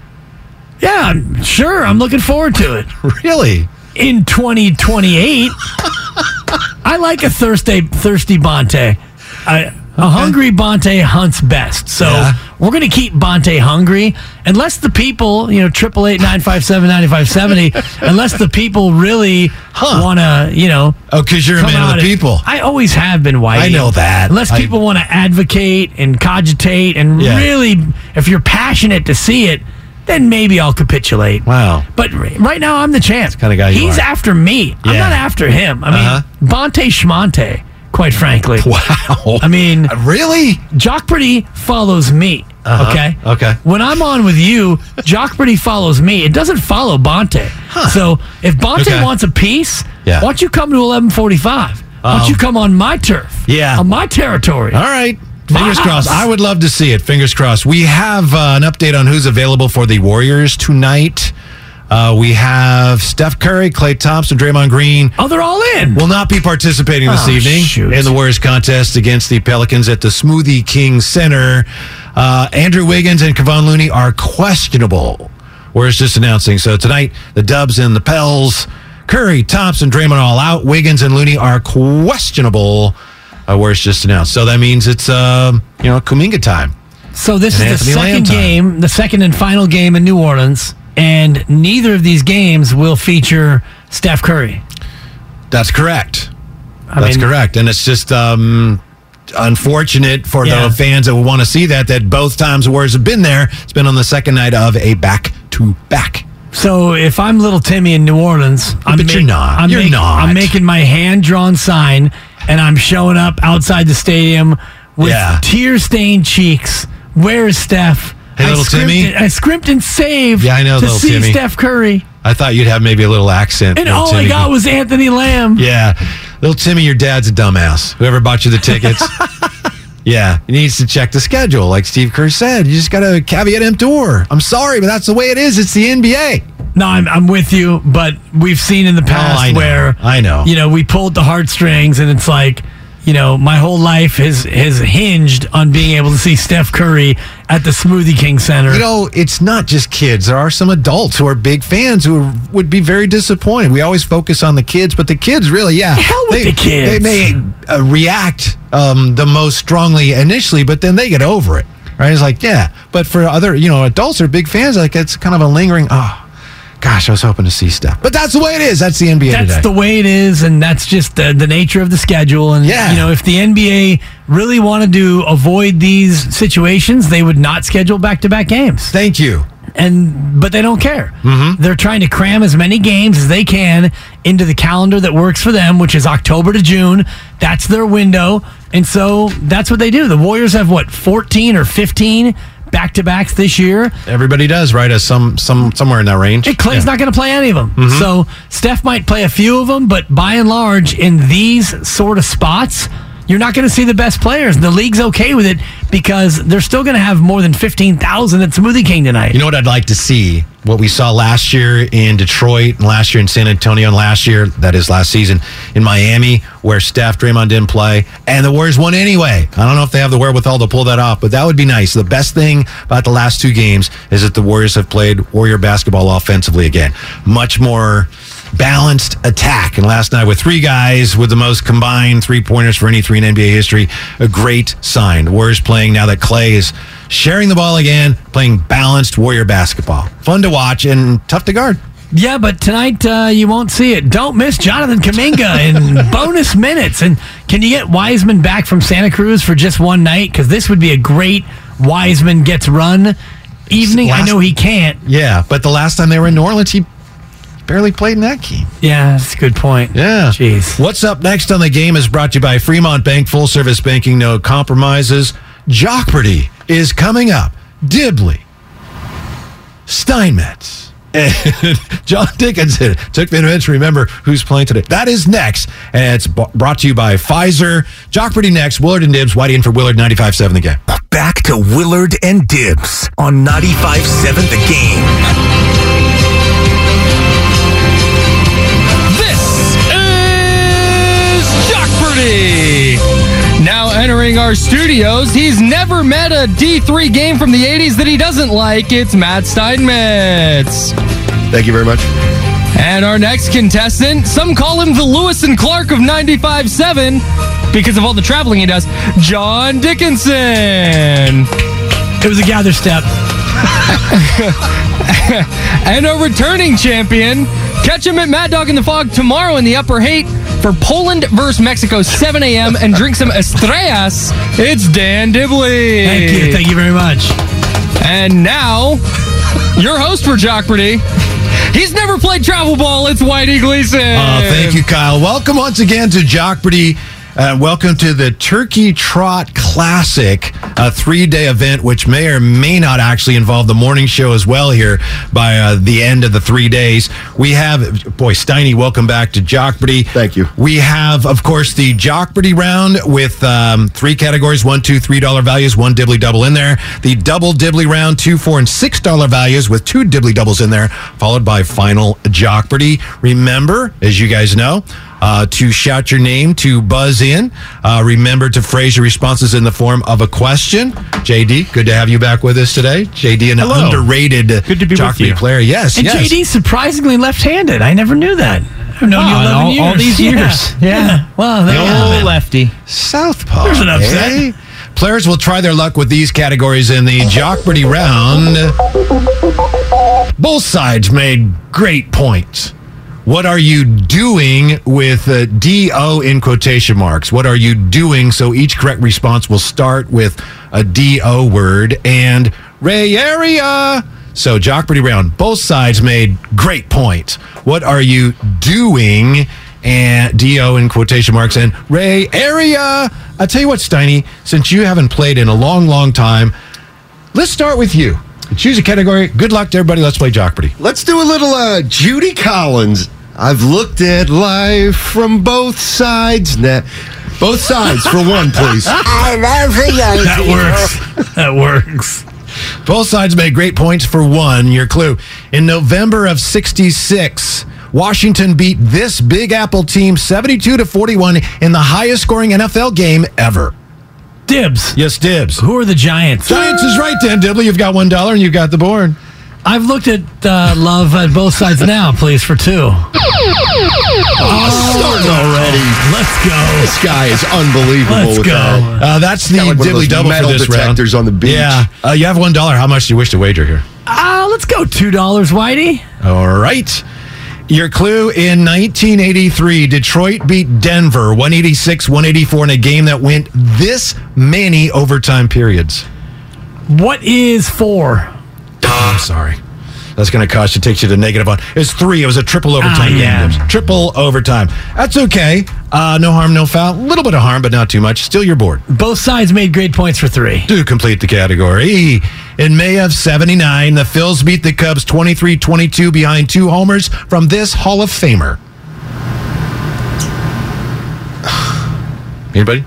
Yeah, I'm sure. I'm looking forward to it. Really? In 2028, I like a thirsty, thirsty Bonta. I, a hungry Bonta hunts best. So Yeah. we're going to keep Bonta hungry unless the people, you know, triple eight nine five seven ninety five seventy. unless the people really Huh. want to, you know, Oh, because you're a man of the and- people. I always have been white. I know that. Unless I- people want to advocate and cogitate and Yeah. really, if you're passionate to see it, then maybe I'll capitulate. Wow. But right now, I'm the champ. kinda guy you He's are. after me. I'm not after him. I mean, Uh-huh. Bonta Schmonte, quite frankly. Wow. I mean, really? Jock Pretty follows me. Uh-huh. Okay. Okay. When I'm on with you, Jock Pretty follows me. It doesn't follow Bonta. So if Bonta Okay. wants a piece, Yeah. why don't you come to 1145? Why don't you come on my turf? Yeah. On my territory. All right. Fingers crossed. I would love to see it. Fingers crossed. We have uh, an update on who's available for the Warriors tonight. Uh, we have Steph Curry, Klay Thompson, Draymond Green. Oh, they're all in. Will not be participating this Oh, evening shoot. in the Warriors contest against the Pelicans at the Smoothie King Center. Uh, Andrew Wiggins and Kevon Looney are questionable. Warriors just announcing. So tonight, the Dubs and the Pels, Curry, Thompson, Draymond all out. Wiggins and Looney are questionable. Uh, Warriors just announced. So that means it's um, you know Kuminga time. So this And is the Anthony Lamb second game, the second and final game in New Orleans, and neither of these games will feature Steph Curry. That's correct. I That's mean, correct. And it's just um, unfortunate for Yeah. the fans that want to see that, that both times the Warriors have been there. It's been on the second night of a back to back. So if I'm little Timmy in New Orleans, I'm but you're not. I'm You're not. I'm making my hand drawn sign, and I'm showing up outside the stadium with Yeah. tear stained cheeks. Where is Steph? Hey, I little scrimped Timmy. I scrimped and saved. Yeah, I know, to little see Timmy. Steph Curry, I thought you'd have maybe a little accent. and all I got was Anthony Lamb. Yeah. Little Timmy, your dad's a dumbass. Whoever bought you the tickets. yeah. He needs to check the schedule. Like Steve Kerr said, you just got to caveat emptor. I'm sorry, but that's the way it is. It's the NBA. No, I'm, I'm with you, but we've seen in the past Oh, I where I know. you know we pulled the heartstrings, and it's like you know my whole life has has hinged on being able to see Steph Curry at the Smoothie King Center. You know, it's not just kids. There are some adults who are big fans who would be very disappointed. We always focus on the kids, but the kids really, yeah. hell with they, the kids. They may uh, react um, the most strongly initially, but then they get over it. Right? It's like, yeah. But for other, you know, adults are big fans. Like, it's kind of a lingering, oh, gosh, I was hoping to see Steph. But that's the way it is. That's the NBA today. that's today. the way it is, and that's just the, the nature of the schedule. And Yeah. you know, if the NBA really wanted to avoid these situations, they would not schedule back to back games. Thank you. and but they don't care. Mm-hmm. They're trying to cram as many games as they can into the calendar that works for them, which is October to June. That's their window, and so that's what they do. The Warriors have what fourteen or fifteen back to backs this year. Everybody does, right? As some, some, somewhere in that range. And Klay's Yeah. not going to play any of them. Mm-hmm. So Steph might play a few of them, but by and large, in these sort of spots, you're not going to see the best players. The league's okay with it because they're still going to have more than 15,000 at Smoothie King tonight. You know what I'd like to see? What we saw last year in Detroit, and last year in San Antonio, and last year, that is last season, in Miami, where Steph, Draymond didn't play, and the Warriors won anyway. I don't know if they have the wherewithal to pull that off, but that would be nice. The best thing about the last two games is that the Warriors have played Warrior basketball offensively again. Much more balanced attack. And last night with three guys with the most combined three pointers for any three in NBA history, a great sign. The Warriors playing now that Klay is sharing the ball again, playing balanced Warrior basketball. Fun to watch and tough to guard. Yeah, but tonight uh, you won't see it. Don't miss Jonathan Kuminga in bonus minutes. And can you get Wiseman back from Santa Cruz for just one night? Because this would be a great Wiseman gets run evening. I know he can't. Yeah, but the last time they were in New Orleans, he barely played in that game. Yeah, that's a good point. Yeah. Jeez. What's up next on the game is brought to you by Fremont Bank, full service banking, no compromises. Jockparty is coming up. Dibley, Steinmetz, and John Dickinson. Took me a minute to remember who's playing today. That is next. And it's b- brought to you by Pfizer. Jockparty next. Willard and Dibs. Whitey in for Willard, 95.7 the game. Back to Willard and Dibs on 95.7 The Game. Entering our our studios. He's never met a D3 game from the 80s that he doesn't like. It's Matt Steinmetz. Thank you very much. And our next contestant, some call him the Lewis and Clark of 95.7 because of all the traveling he does, John Dickinson. It was a gather step. and a returning champion. Catch him at Mad Dog in the Fog tomorrow in the Upper Haight for Poland versus Mexico, 7 a.m. and drink some Estrellas. It's Dan Dibley. Thank you. Thank you very much. And now, your host for Jockberty. He's never played travel ball. It's Whitey Gleason. Oh, thank you, Kyle. Welcome once again to Jockberty. Uh, welcome to the Turkey Trot Classic, a three day event which may or may not actually involve the morning show as well here by uh, the end of the three days. We have, boy, Steiny, welcome back to Jockberty. Thank you. We have, of course, the Jockberty round with um, three categories one, two, three dollar values, one dibbly double in there. The double dibbly round, two, four, and six dollar values with two dibbly doubles in there, followed by final Jockberty. Remember, as you guys know, uh, to shout your name, to buzz in. Uh, remember to phrase your responses in the form of a question. JD, good to have you back with us today. JD, an Hello. underrated Good to be with you. player. Yes, And yes. JD's surprisingly left-handed. I never knew that. I've known you Wow, 11 all- years. all these Yeah. years. Yeah. Well, there you have Oh, lefty. Southpaw. There's an upset. eh? Players will try their luck with these categories in the Jockberty round. Both sides made great points. What are you doing with uh, DO in quotation marks? What are you doing? So each correct response will start with a DO word and Ray area. So Jockberty round, both sides made great points. What are you doing? And DO in quotation marks and Ray area. I tell you what, Steiny, since you haven't played in a long, long time, let's start with you. Choose a category. Good luck to everybody. Let's play Jockberty. Let's do a little uh, Judy Collins. I've looked at life from both sides. Now, both sides for one, please. I love you. That works. that works. Both sides made great points for one. Your clue. In November of 66, Washington beat this Big Apple team 72 to 41 in the highest scoring NFL game ever. Dibs. Yes, Dibs. Who are the Giants? Giants is right, Dan Dibley. You've got one dollar and you've got the board. I've looked at uh, love at both sides now, please, for two. Starting already. Let's go. This guy is unbelievable Let's with go. that. Uh, that's the Got like one of Dibley those double for metal this round. detectors on the beach. Yeah, uh, you have one dollar. How much do you wish to wager here? Uh, let's go $2, Whitey. All right. Your clue in 1983, Detroit beat Denver 186 184 in a game that went this many overtime periods. What is four? I'm sorry. That's going to cost you, takes you to negative one. It's three. It was a triple overtime Ah, yeah. game. Triple overtime. That's okay. Uh, no harm, no foul. A little bit of harm, but not too much. Still your board. Both sides made great points for three. Do complete the category, in May of 79, the Phils beat the Cubs 23 22 behind two homers from this Hall of Famer. Anybody?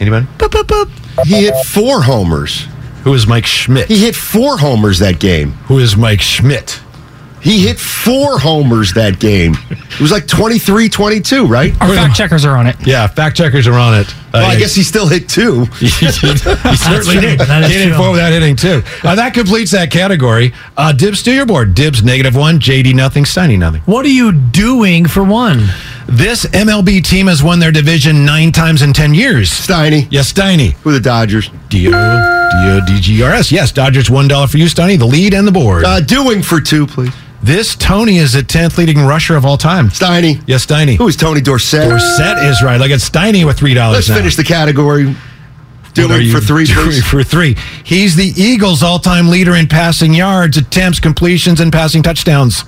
Anybody? Boop, boop, boop. He hit four homers. Who is Mike Schmidt? He hit four homers that game. Who is Mike Schmidt? He hit four homers that game. It was like 23 22, right? Our fact checkers are on it. Yeah, fact checkers are on it. Uh, Well, I guess he still hit two. he certainly did. That is he hit true. four without hitting two. Uh, that completes that category. Uh, Dibs to your board. Dibs negative one. JD nothing. Steiny nothing. What are you doing for one? This MLB team has won their division nine times in 10 years. Steiny. Yes, Steiny. Who are the Dodgers? D-O, D-O, D-G-R-S. Yes, Dodgers $1 for you, Steiny. The lead and the board. Uh, doing for two, please. this Tony is the 10th leading rusher of all time. Steiny. Yes, Steiny. Who is Tony Dorsett? Dorsett is right. Like it's Steiny with $3 Let's now. finish the category. Doing for three, doing please. For three. He's the Eagles' all-time leader in passing yards, attempts, completions, and passing touchdowns.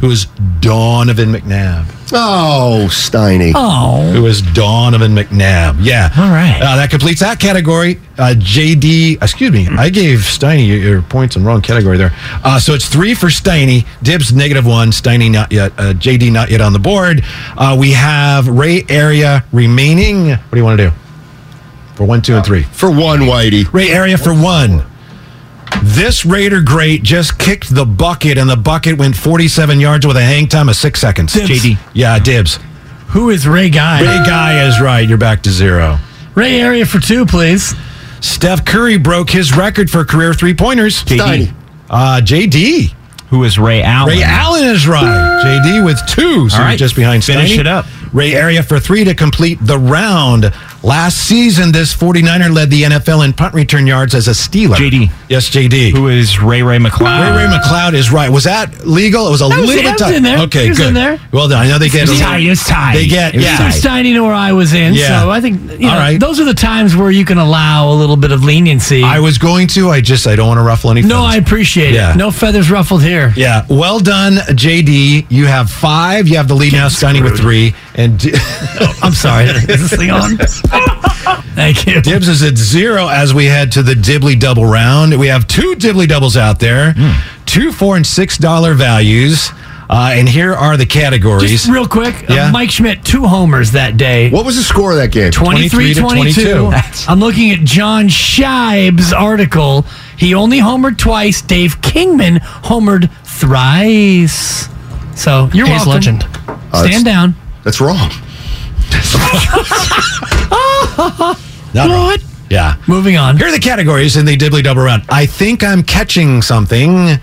Who is Donovan McNabb? Oh, Steiny. Oh, Who is Donovan McNabb? Yeah. All right. Uh, that completes that category. Uh, JD, excuse me, I gave Steiny your, your points in wrong category there. Uh, so it's three for Steiny. Dibs negative one. Steiny not yet. Uh, JD not yet on the board. Uh, we have Ray Area remaining. What do you want to do? For one, two, and three. For one, Whitey. Ray Area for one. This Raider great just kicked the bucket, and the bucket went 47 yards with a hang time of six seconds. Dibs. JD. Yeah, dibs. Who is Ray Guy? Ray Guy is right. You're back to zero. Ray area for two, please. Steph Curry broke his record for career three pointers. Steiny. Uh, JD. Who is Ray Allen? Ray Allen is right. JD with two, so All he's right. just behind Finish Steiny. it up. Ray area for three to complete the round. Last season, this 49er led the NFL in punt return yards as a Steeler. JD. Yes, JD. Who is Ray Ray McCloud? Ray Ray McCloud is right. Was that legal? It was a was- little bit tight. in there. Okay, good. in there. Well done. I know they get It was a tight. It was tight. They get It was yeah. tight. So Steiny knew where I was in, Yeah. so I think you know, All right. those are the times where you can allow a little bit of leniency. I was going to. I just I don't want to ruffle any. no, feathers. I appreciate Yeah. it. No feathers ruffled here. Yeah, well done, JD. You have five. You have the lead now, Steiny with three, and I'm sorry. is this thing on? Thank you. Dibs is at zero as we head to the Dibbly Double round. We have two Dibbly Doubles out there, Hmm. two four and six dollar values, uh, and here are the categories. Just real quick, uh, Mike Schmidt, two homers that day. What was the score of that game? 23 23 to 22. 22. I'm looking at John Scheib's article. He only homered twice. Dave Kingman homered thrice. So you're Hayes welcome. legend. Stand down. That's wrong. Not wrong. Yeah. Moving on. Here are the categories in the Dibbly Double round. I think I'm catching something,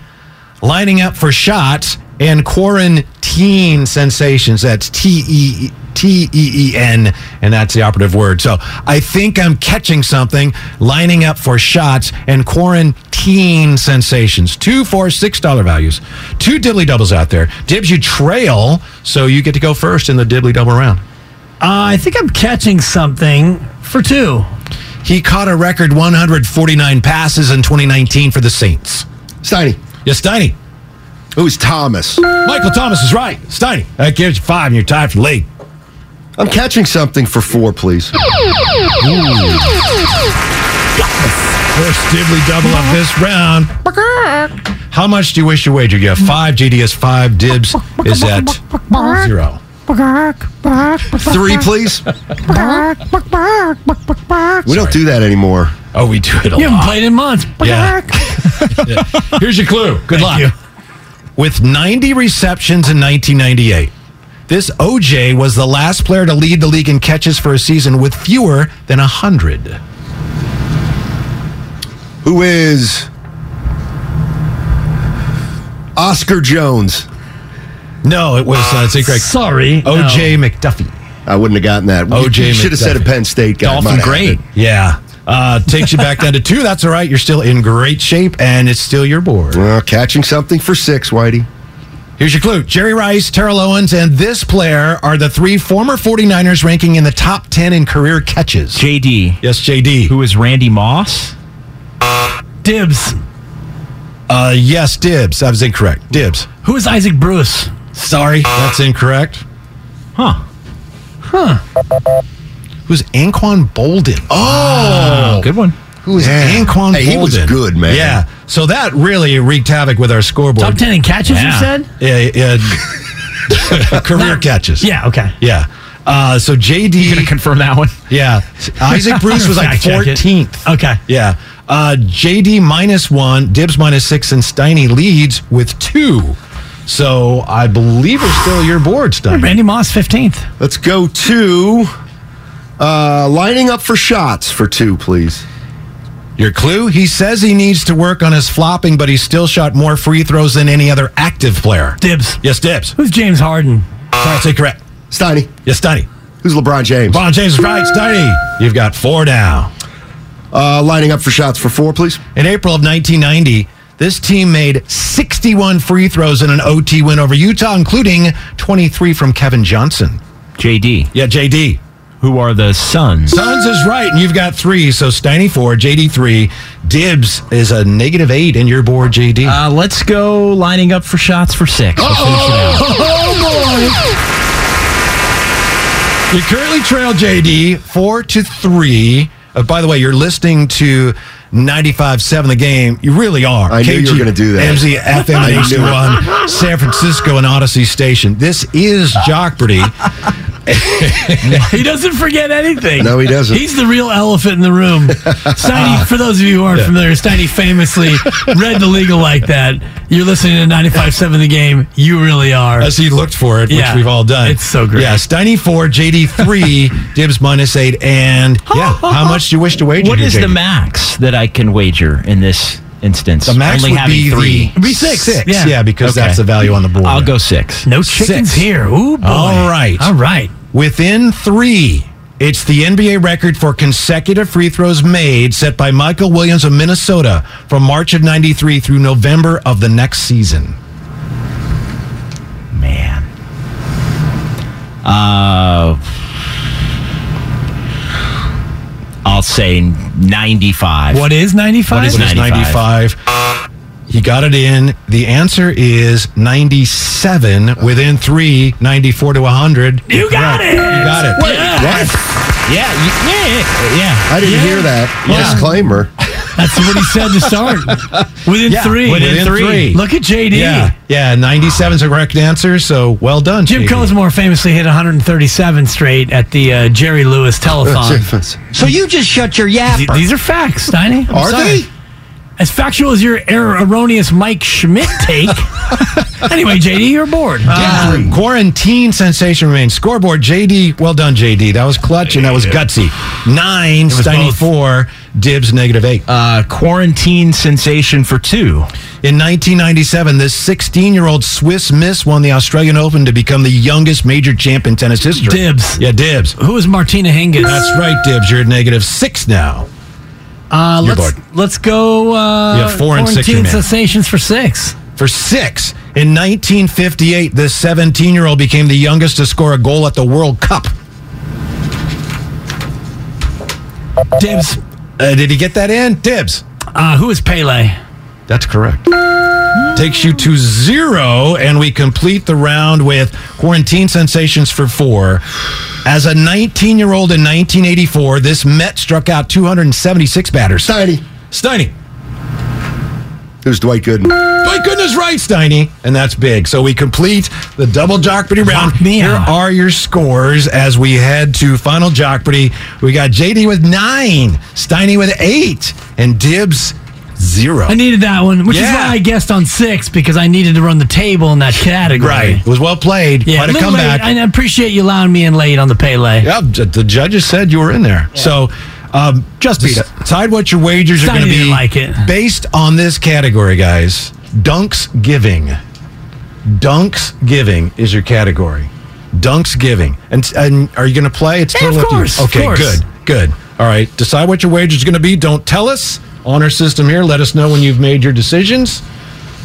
lining up for shots, and quarantine sensations. That's T E T E E N, and that's the operative word. So I think I'm catching something, lining up for shots and quarantine sensations. Two, four, six dollar values. Two Dibbly doubles out there. Dibs, you trail, so you get to go first in the Dibbly double round. Uh, I think I'm catching something for two. He caught a record 149 passes in 2019 for the Saints. Steiny. Yes, Steiny. Who's Thomas? Michael Thomas is right. Steiny. That gives you five and you're tied for the lead. I'm catching something for four, please. First dibbly double of this round. How much do you wish you wagered? You have five. GDS, five. Dibs is at zero. Three, please. We don't do that anymore. Oh, we do it a You haven't lot. played in months. Yeah. Here's your clue. Good Thank luck. you. With 90 receptions in 1998, this OJ was the last player to lead the league in catches for a season with fewer than 100. Who is Oscar Jones? No, it was, uh, it's incorrect. Sorry. no. OJ McDuffie. I wouldn't have gotten that. O.J. You should have said a Penn State guy. Dolphin great. Yeah. Uh, takes you back down to two. That's all right. You're still in great shape, and it's still your board. Well, catching something for six, Whitey. Here's your clue Jerry Rice, Terrell Owens, and this player are the three former 49ers ranking in the top 10 in career catches. JD. yes, JD. Who is Randy Moss? Dibs. Uh, yes, Dibs. That was incorrect. Dibs. Who is Isaac Bruce? Sorry, that's incorrect. Huh. Huh. Who's Anquan Boldin? Oh, Good one. Who is Yeah. Anquan Hey, he was Boldin? good, man. Yeah. So that really wreaked havoc with our scoreboard. Top 10 in catches, you said? Yeah, yeah. career catches. Yeah, okay. Yeah. Uh, so JD. You gonna confirm that one? Yeah. Isaac Bruce was like Fact check it. 14th. Okay. Yeah. Uh, JD minus one, Dibs minus six, and Steiny leads with two. So I believe we're still your board, Steiny. Randy Moss, 15th. let's go to uh, lining up for shots for two, please. Your clue? He says he needs to work on his flopping, but he still shot more free throws than any other active player. Dibs. Yes, Dibs. Who's James Harden? Sorry, say correct. Steiny. Yes, Steiny. Who's LeBron James? Ron James is right. Steiny, you've got four now. Uh, lining up for shots for four, please. In April of 1990, this team made 61 free throws in an OT win over Utah, including 23 from Kevin Johnson. JD. Yeah, JD. Who are the Suns? Sons is right, and you've got three. So Steiny four, JD three. Dibs is a negative eight in your board, JD. Uh, let's go lining up for shots for six. We'll finish it you currently trail JD four to three. Uh, by the way, you're listening to 95.7 the game. You really are. I knew you were gonna do that. MZ FM I knew it. HD1, San Francisco and Audacy Station. This is Jockberty. he doesn't forget anything. No, he doesn't. He's the real elephant in the room. Steiny, for those of you who aren't familiar, Steiny famously read the legal like that. You're listening to 95.7 The Game. You really are. As he looked for it, Yeah. which we've all done. It's so great. Yeah, Steiny 4, JD 3, Dibs minus 8. And yeah, how much do you wish to wager? What here, is the max that I can wager in this instance? The max Only would having be three. the It'd be six. Six, Yeah. yeah, because Okay. that's the value on the board. I'll go six. no chickens Six. here. Ooh, boy. All right. All right. Within three, it's the NBA record for consecutive free throws made set by Michael Williams of Minnesota from March of 93 through November of the next season. Man. Uh, I'll say 95. What is 95? What is What is 95? 95? He got it in. The answer is 97. Within three, 94 to 100. You got Correct. it. You got it. Yeah, y- yeah, yeah. I didn't Yeah. hear that Yeah. disclaimer. That's what he said to start. Within Yeah, three. within three. Look at JD. Yeah, yeah. 97 is the correct answer. So well done, Jim JD. Cosmore famously hit 137 straight at the uh, Jerry Lewis telethon. So you just shut your yap. These are facts, Steiny. I'm Are sorry. they? As factual as your error, erroneous Mike Schmidt take. anyway, JD, you're bored. Yeah. Quarantine sensation remains. Scoreboard, JD. Well done, JD. That was clutch and that was gutsy. Nine, Steiny four, Dibs negative eight. Uh, quarantine sensation for two. In 1997, this 16 year old Swiss Miss won the Australian Open to become the youngest major champ in tennis history. Dibs. Yeah, Dibs. Who is Martina Hingis? That's right, Dibs. You're at negative six now. Uh, You're let's, bored. let's go. Uh, You have four and six quarantine sensations for six. For six, in 1958, this 17 year old became the youngest to score a goal at the World Cup. Dibs. Uh, did he get that in? Dibs. Uh, who is Pele? That's correct. Takes you to zero, and we complete the round with quarantine sensations for four. As a 19 year old in 1984, this Met struck out 276 batters. Steiny. Steiny. It was Dwight Gooden. My goodness, right, Steiny. And that's big. So we complete the double Jockpity round. Me Here out. are your scores as we head to final Jockpity. We got JD with nine, Steiny with eight, and Dibs zero. I needed that one, which is why I guessed on six because I needed to run the table in that category. Right. It was well played. Yeah, Quite a little comeback. late. I appreciate you allowing me in late on the Pele. Yeah, the judges said you were in there. So, um, Just decide what your wagers are going to be like it. based on this category, guys. Dunks giving. Dunks giving is your category. Dunks giving. And, and are you going to play? It's Yeah, of totally up to you. Okay, course. good, good. All right. Decide what your wagers going to be. Don't tell us. Honor system here. Let us know when you've made your decisions.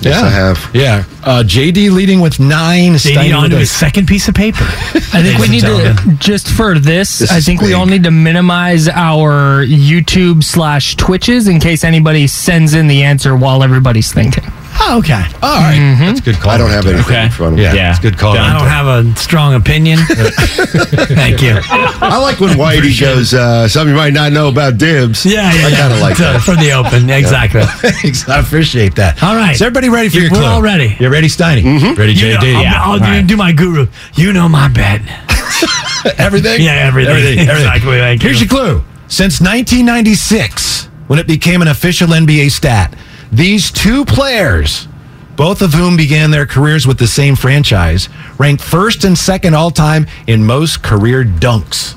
Yes, I have. Yeah. Uh, JD leading with nine. JD Steiny on with to eight. his second piece of paper. I think we need to just for this. This I is think we big. all need to minimize our YouTube slash Twitches in case anybody sends in the answer while everybody's thinking. Oh, okay. All right. That's a good call. I don't have there. anything in Okay. front of me. Yeah, Yeah. it's a good call. I don't there. have a strong opinion. Thank you. I like when Whitey goes, uh, something you might not know about dibs. Yeah, yeah, I kind of like So, that. For the open, exactly. Thanks. I appreciate that. All right. Is everybody ready for You- your we're clue? all ready. You ready, Steiny? Ready, You know, JD? I'll, yeah. I'll All do, right. do my guru. You know my bet. everything? Yeah, everything. Everything. everything. Exactly, thank you. Here's your clue. Since 1996, when it became an official NBA stat, these two players, both of whom began their careers with the same franchise, ranked first and second all time in most career dunks.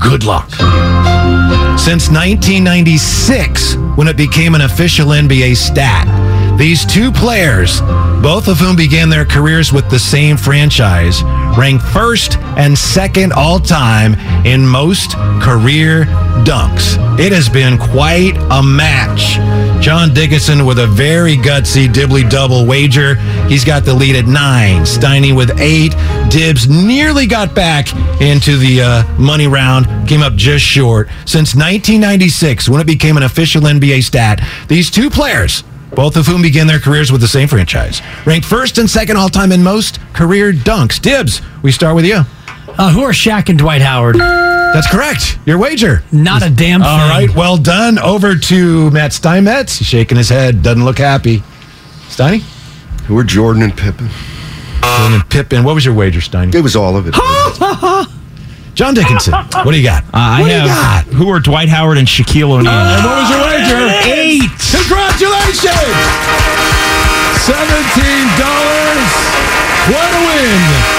Good luck. Since 1996, when it became an official NBA stat, these two players, both of whom began their careers with the same franchise, ranked first and second all time in most career dunks. It has been quite a match. John Dickinson with a very gutsy dibbly double wager. He's got the lead at nine. Steiny with eight. Dibs nearly got back into the uh, money round, came up just short. Since 1996, when it became an official NBA stat, these two players, both of whom began their careers with the same franchise, ranked first and second all time in most career dunks. Dibs, we start with you. Uh, who are Shaq and Dwight Howard? That's correct. Your wager. Not a damn thing. All right, well done. Over to Matt Steinmetz. He's shaking his head, doesn't look happy. Steiny? Who are Jordan and Pippen? Jordan and then Pippen. What was your wager, Steiny? It was all of it. John Dickinson, what do you got? Uh, I what do you have got? who are Dwight Howard and Shaquille O'Neal. And what was your wager? Eight. Congratulations! Seventeen dollars. What a win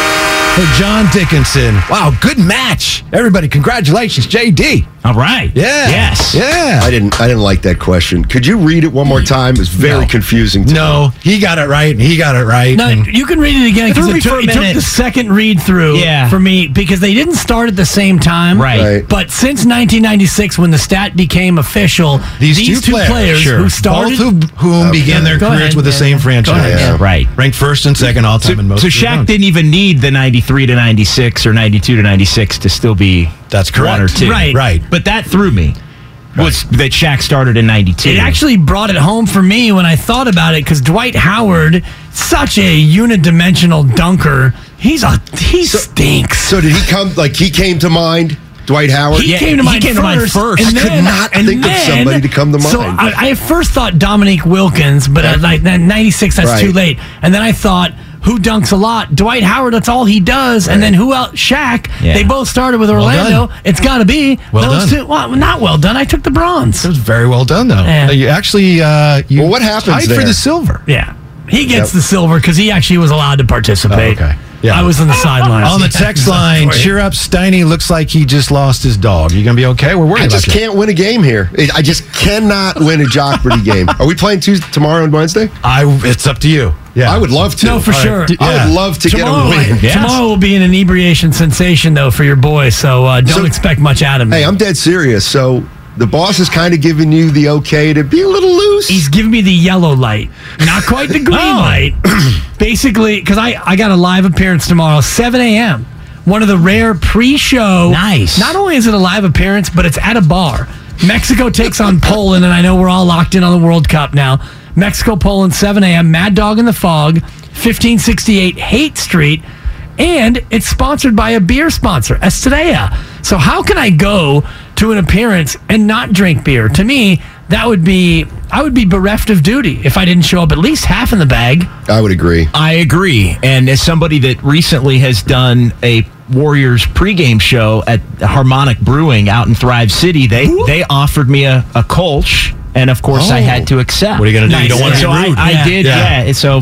for John Dickinson. Wow, good match. Everybody, congratulations, JD. All right. Yeah. Yes. Yeah. I didn't. I didn't like that question. Could you read it one more time? It's very No. confusing. To No, he got it right, and he got it right. No, and- you can read it again because Threw it, took, it took the second read through Yeah. for me because they didn't start at the same time. Right. Right. But since 1996, when the stat became official, these, these, two, players, who started, both who, whom oh, began their Go careers ahead. with the same yeah. franchise. Go. Yeah. Right. Ranked first and second all time in most. So of Shaq didn't even need the 93 to 96 or 92 to 96 to still be That's one or correct. two. Right. Right. But that threw me. Was that Shaq started in 92. It actually brought it home for me when I thought about it because Dwight Howard, such a unidimensional dunker, he's a he stinks. So did he come? Like he came to mind, Dwight Howard. He Yeah, came to mind came to first. mind first. and I could not and think of somebody to come to So mind. I, I first thought Dominique Wilkins, but uh, like 96, that's too late. And then I thought, who dunks a lot? Dwight Howard, that's all he does. And then who else? Shaq. Yeah. They both started with Orlando. done. it's got to be Well those done. two. Well, not well done. I took the bronze. It was very well done, though. Yeah. You actually, uh, you Well, what happens tied for the silver. Yeah. He gets Yep. the silver because he actually was allowed to participate. Oh, okay. Yeah. I was on the sidelines. On the text line, cheer up, Steiny. Looks like he just lost his dog. You gonna be okay? We're worried I just you. can't win a game here. I just cannot win a Jockberty game. Are we playing Tuesday tomorrow and Wednesday? I. It's up to you. Yeah, I would love to. No, for All sure. I Yeah. would love to tomorrow, get a win. Yes. tomorrow will be an inebriation sensation, though, for your boy. So uh, don't So- expect much out of me. Hey, I'm dead serious. So the boss is kind of giving you the okay to be a little loose. He's giving me the yellow light, not quite the green Oh. light. Basically, because I, I got a live appearance tomorrow, 7 a.m. One of the rare pre-show. Nice. Not only is it a live appearance, but it's at a bar. Mexico takes on Poland, and I know we're all locked in on the World Cup now. Mexico, Poland, 7 a.m. Mad Dog in the Fog, 1568 Haight Street. And it's sponsored by a beer sponsor, Estrella. So how can I go to an appearance and not drink beer? To me, that would be I would be bereft of duty if I didn't show up at least half in the bag. I would agree. I agree. And as somebody that recently has done a Warriors pregame show at Harmonic Brewing out in Thrive City, they they offered me a, a Kolsch, and of course I Oh. had to accept. What are you gonna do? You don't want to so be I, rude. I Yeah. did, Yeah. yeah. So